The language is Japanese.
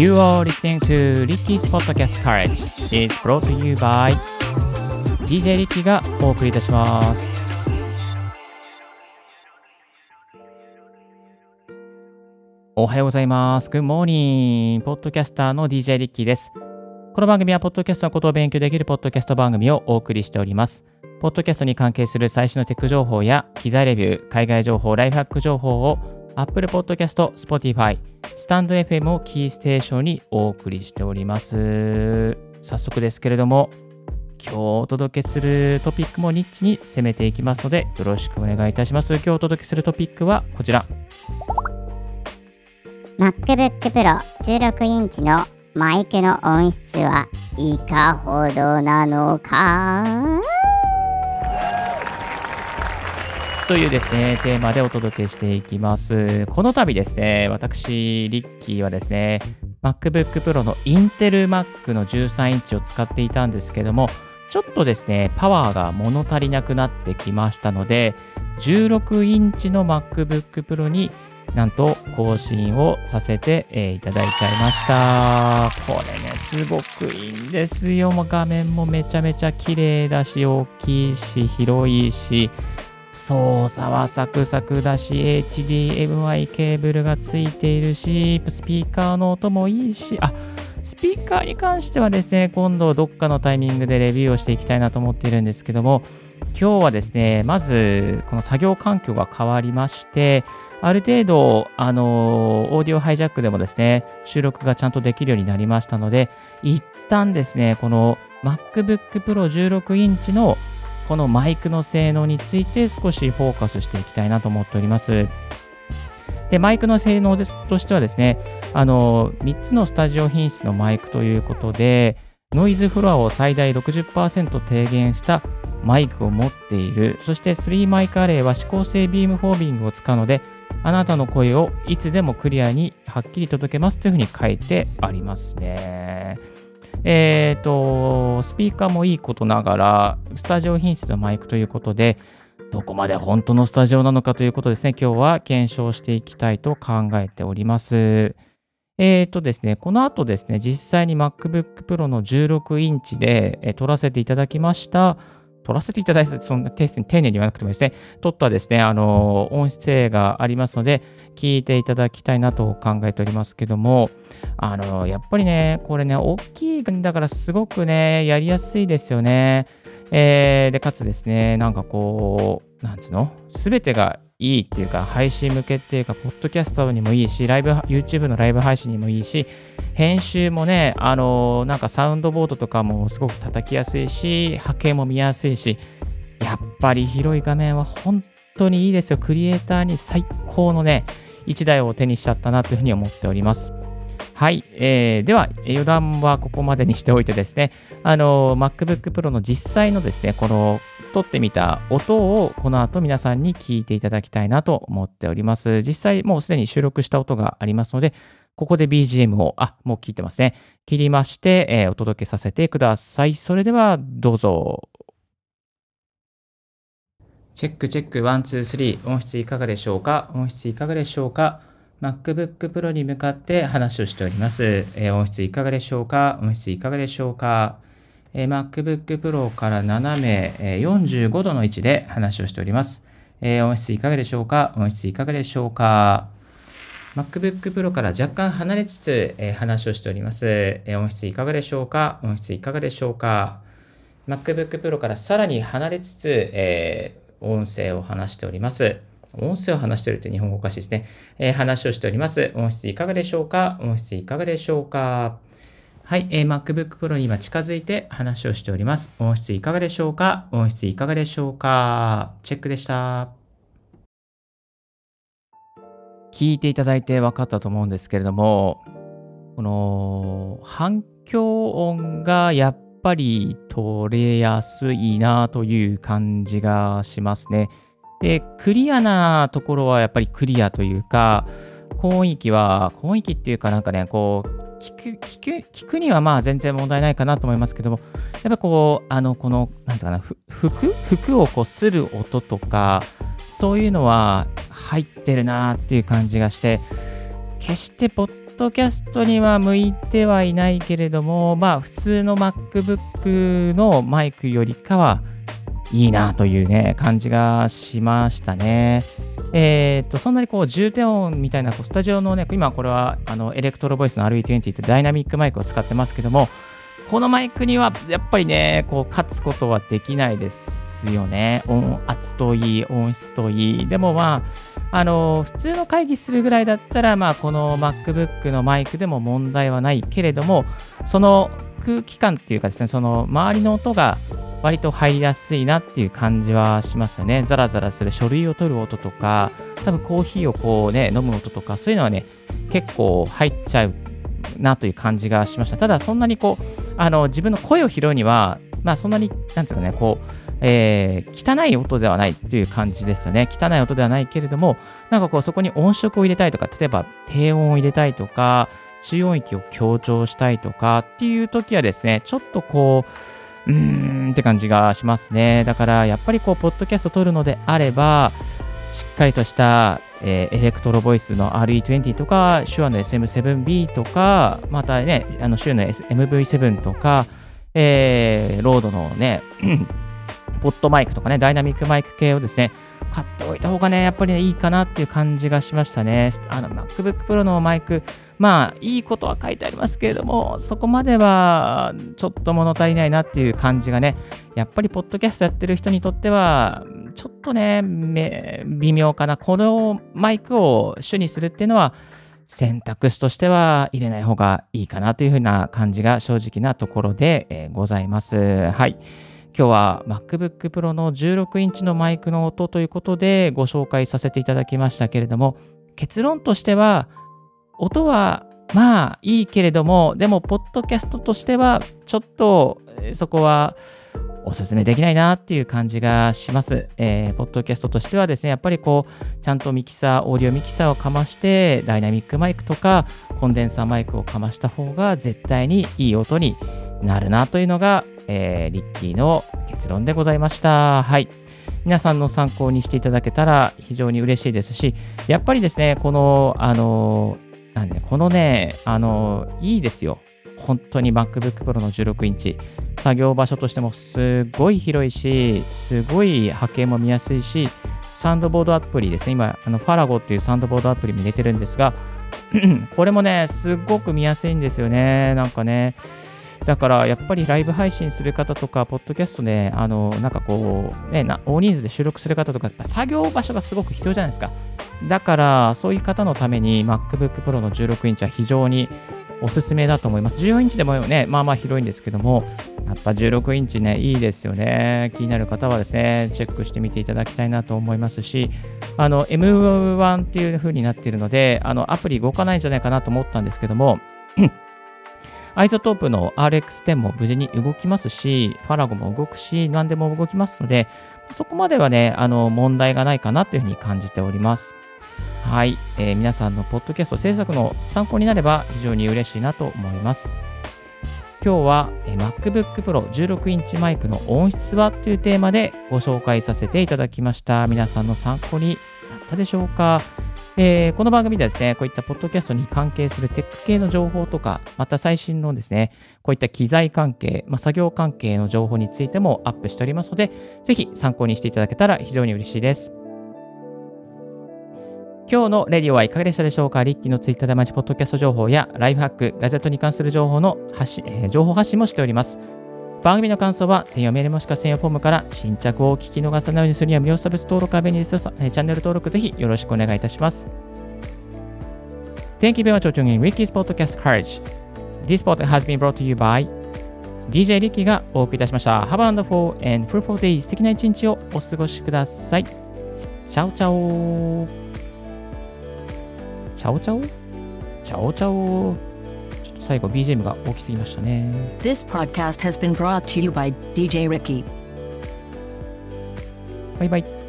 You are listening to Ricky's Podcast Courage. is brought to you by DJ リッキーがお送りいたします。おはようございます。Good morning! ポッドキャスターの DJ リッキーです。この番組は、ポッドキャストのことを勉強できるポッドキャスト番組をお送りしております。ポッドキャストに関係する最新のテック情報や、機材レビュー、海外情報、ライフハック情報を Apple Podcast、Spotify、スタンド FM をキーステーションにお送りしております。早速ですけれども、今日お届けするトピックもニッチに攻めていきますので、よろしくお願いいたします。今日お届けするトピックはこちら。MacBook Pro 16インチのマイクの音質はいかほどなのか？というですね、テーマでお届けしていきます。この度ですね、私、リッキーはですね、MacBook Pro のインテル Mac の13インチを使っていたんですけども、ちょっとですね、パワーが物足りなくなってきましたので、16インチの MacBook Pro になんと更新をさせて、えーいただいちゃいました。これね、すごくいいんですよ。もう画面もめちゃめちゃ綺麗だし、大きいし、広いし、操作はサクサクだし、HDMI ケーブルがついているし、スピーカーの音もいいし、あ、スピーカーに関してはですね、今度どっかのタイミングでレビューをしていきたいなと思っているんですけども、今日はですね、まず、この作業環境が変わりまして、ある程度、あのオーディオハイジャックでもですね、収録がちゃんとできるようになりましたので、一旦ですね、この MacBook Pro 16インチのこのマイクの性能について少しフォーカスしていきたいなと思っております。で、マイクの性能としてはですね、あの、3つのスタジオ品質のマイクということで、ノイズフロアを最大60%低減したマイクを持っている。そして3マイクアレイは指向性ビームフォービングを使うので、あなたの声をいつでもクリアにはっきり届けますというふうに書いてありますね。えっ、と、スピーカーもいいことながら、スタジオ品質のマイクということで、どこまで本当のスタジオなのかということですね、今日は検証していきたいと考えております。えっ、とですね、この後ですね、実際に MacBook Pro の16インチで、撮らせていただきました。取らせていただいた、そんな丁寧に言わなくてもですね、取ったですね、あの音声がありますので、聞いていただきたいなと考えておりますけども、あのやっぱりね、これね、大きい国だからすごくね、やりやすいですよね。えーで、かつですね、なんかこう、なんつうの？すべてがいいっていうか、配信向けっていうか、ポッドキャストにもいいし、ライブ、YouTube のライブ配信にもいいし、編集もね、あのーなんかサウンドボードとかもすごく叩きやすいし、波形も見やすいし、やっぱり広い画面は本当にいいですよ。クリエイターに最高のね、一台を手にしちゃったなというふうに思っております。はい、えーでは、余談はここまでにしておいてですね、あの、MacBook Pro の実際のですね、この撮ってみた音をこの後皆さんに聞いていただきたいなと思っております。実際もうすでに収録した音がありますので、ここで BGM を、あ、もう聞いてますね。切りまして、えーお届けさせてください。それではどうぞ。Check check, one, two, three。音質いかがでしょうか？音質いかがでしょうか？?MacBook Pro に向かって話をしております。えー音質いかがでしょうか？音質いかがでしょうか、えー MacBook Pro から斜め、えー45度の位置で話をしております。えー音質いかがでしょうか？音質いかがでしょうか？MacBook Pro から若干離れつつ、えー話をしております、えー音質いかがでしょうか？音質いかがでしょうか？MacBook Pro からさらに離れつつ、えー音声を話しております。音声を話しているって日本語おかしいですね。えー話をしております。音質いかがでしょうか？音質いかがでしょうか？はい、えー MacBook Pro に今近づいて話をしております。音質いかがでしょうか？音質いかがでしょうか？チェックでした。聞いていただいて分かったと思うんですけれども、この反響音がやっぱり取れやすいなという感じがしますね。で、クリアなところはやっぱりクリアというか、高音域は、高音域っていうかなんかね、こう、聞く、聞く、聞くにはまあ全然問題ないかなと思いますけども、やっぱこう、あの、この、なんつうかな、服服をこう、する音とか、そういうのは入ってるなっていう感じがして、決してポッドキャストには向いてはいないけれども、まあ普通の MacBook のマイクよりかはいいなというね、感じがしましたね。えー、っと、そんなにこう重低音みたいなこうスタジオのね、今これはあのエレクトロボイスの RE20 ってダイナミックマイクを使ってますけども、このマイクにはやっぱりね、こう勝つことはできないですよね。音圧といい、音質といい。でもまあ、あの、普通の会議するぐらいだったら、まあ、この MacBook のマイクでも問題はないけれども、その空気感っていうかですね、その周りの音が割と入りやすいなっていう感じはしますよね。ザラザラする書類を取る音とか、多分コーヒーをこうね、飲む音とか、そういうのはね、結構入っちゃうなという感じがしました。ただ、そんなにこう、あの、自分の声を拾うには、まあそんなに、なんですかね、こう、えー、汚い音ではないっていう感じですよね。汚い音ではないけれども、なんかこうそこに音色を入れたいとか、例えば低音を入れたいとか、中音域を強調したいとかっていう時はですね、ちょっとこう、うーんって感じがしますね。だからやっぱりこう、ポッドキャスト撮るのであれば、しっかりとした、えー、 Electro-Voice の RE20 とか、 Shure の SM7B とか、またね、あの、 Shure の MV7 とか、えー、 RODE のね、PodMic とかね、ダイナミックマイク系をですね、買っておいた方がね、やっぱりね、いいかなっていう感じがしましたね。あの、MacBook Pro のマイク、まあ、いいことは書いてありますけれども、そこまではちょっと物足りないなっていう感じがね、やっぱりポッドキャストやってる人にとっては、ちょっとね、微妙かな。このマイクを主にするっていうのは、選択肢としては入れない方がいいかなというふうな感じが正直なところで、え、ございます。はい。今日は MacBook Pro の16インチのマイクの音ということでご紹介させていただきましたけれども、結論としては、音はまあいいけれども、でも、ポッドキャストとしては、ちょっとそこはおすすめできないなっていう感じがします。えー、ポッドキャストとしてはですね、やっぱりこう、ちゃんとミキサー、オーディオミキサーをかまして、ダイナミックマイクとか、コンデンサーマイクをかました方が絶対にいい音になるなというのが、えー、リッキーの結論でございました。はい。皆さんの参考にしていただけたら非常に嬉しいですし、やっぱりですね、この、あの、なんで、このね、あの、いいですよ。本当に MacBook Pro の16インチ。作業場所としてもすごい広いし、すごい波形も見やすいし、サンドボードアプリですね。今、あのファラゴっていうサンドボードアプリも入れてるんですが、これもね、すごく見やすいんですよね。なんかね。だからやっぱりライブ配信する方とか、ポッドキャストで、あの、なんかこう、ね、大人数で収録する方とか、作業場所がすごく必要じゃないですか。だから、そういう方のために MacBook Pro の16インチは非常におすすめだと思います。14インチでもね、まあまあ広いんですけども、やっぱ16インチね、いいですよね。気になる方はですね、チェックしてみていただきたいなと思いますし、あの、M1 っていう風になっているので、あの、アプリ動かないんじゃないかなと思ったんですけども、 iZotope の RX10 も無事に動きますし、 Farrago も動くし、何でも動きますので、そこまではね、あの、問題がないかなというふうに感じております。はい、えー、皆さんのポッドキャスト制作の参考になれば非常に嬉しいなと思います。今日は、え、MacBook Pro 16インチマイクの音質はというテーマでご紹介させていただきました。皆さんの参考になったでしょうか？えー、この番組ではですね、こういったポッドキャストに関係するテック系の情報とか、また最新のですね、こういった機材関係、まあ、作業関係の情報についてもアップしておりますので、ぜひ参考にしていただけたら非常に嬉しいです。今日のレディオはいかがでしたでしょうか？リッキーのツイッターで毎日ポッドキャスト情報やライフハック、ガジェットに関する情報の発信、えー、情報発信もしております。番組の感想は専用メールもしくは専用フォームから新着を聞き逃さないようにするには無料サービス登録は便利です。チャンネル登録ぜひよろしくお願いいたします。Thank you very much for tuning in Ricky's Podcast Courage. This podcast has been brought to you by DJ Ricky がお送りいたしました。Have a wonderful and fruitful day 素敵な一日をお過ごしください。チャオチャオチャオチャオ？チャオチャオ？最後 BGM が大きすぎましたね。This podcast has been brought to you by DJ Ricky. バイバイ。